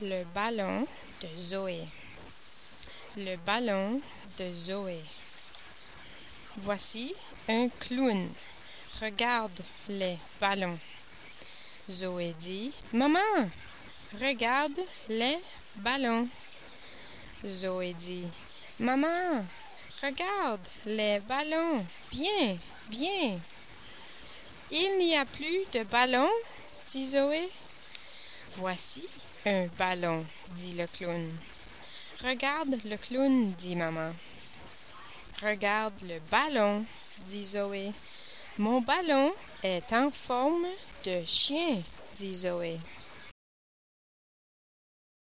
Le ballon de Zoé. Le ballon de Zoé. Voici un clown. Regarde les ballons. Zoé dit Maman, regarde les ballons. Zoé dit Maman, regarde les ballons. Bien, bien. Il n'y a plus de ballons, dit Zoé. Voici un ballon, dit le clown. Regarde le clown, dit maman. Regarde le ballon, dit Zoé. Mon ballon est en forme de chien, dit Zoé.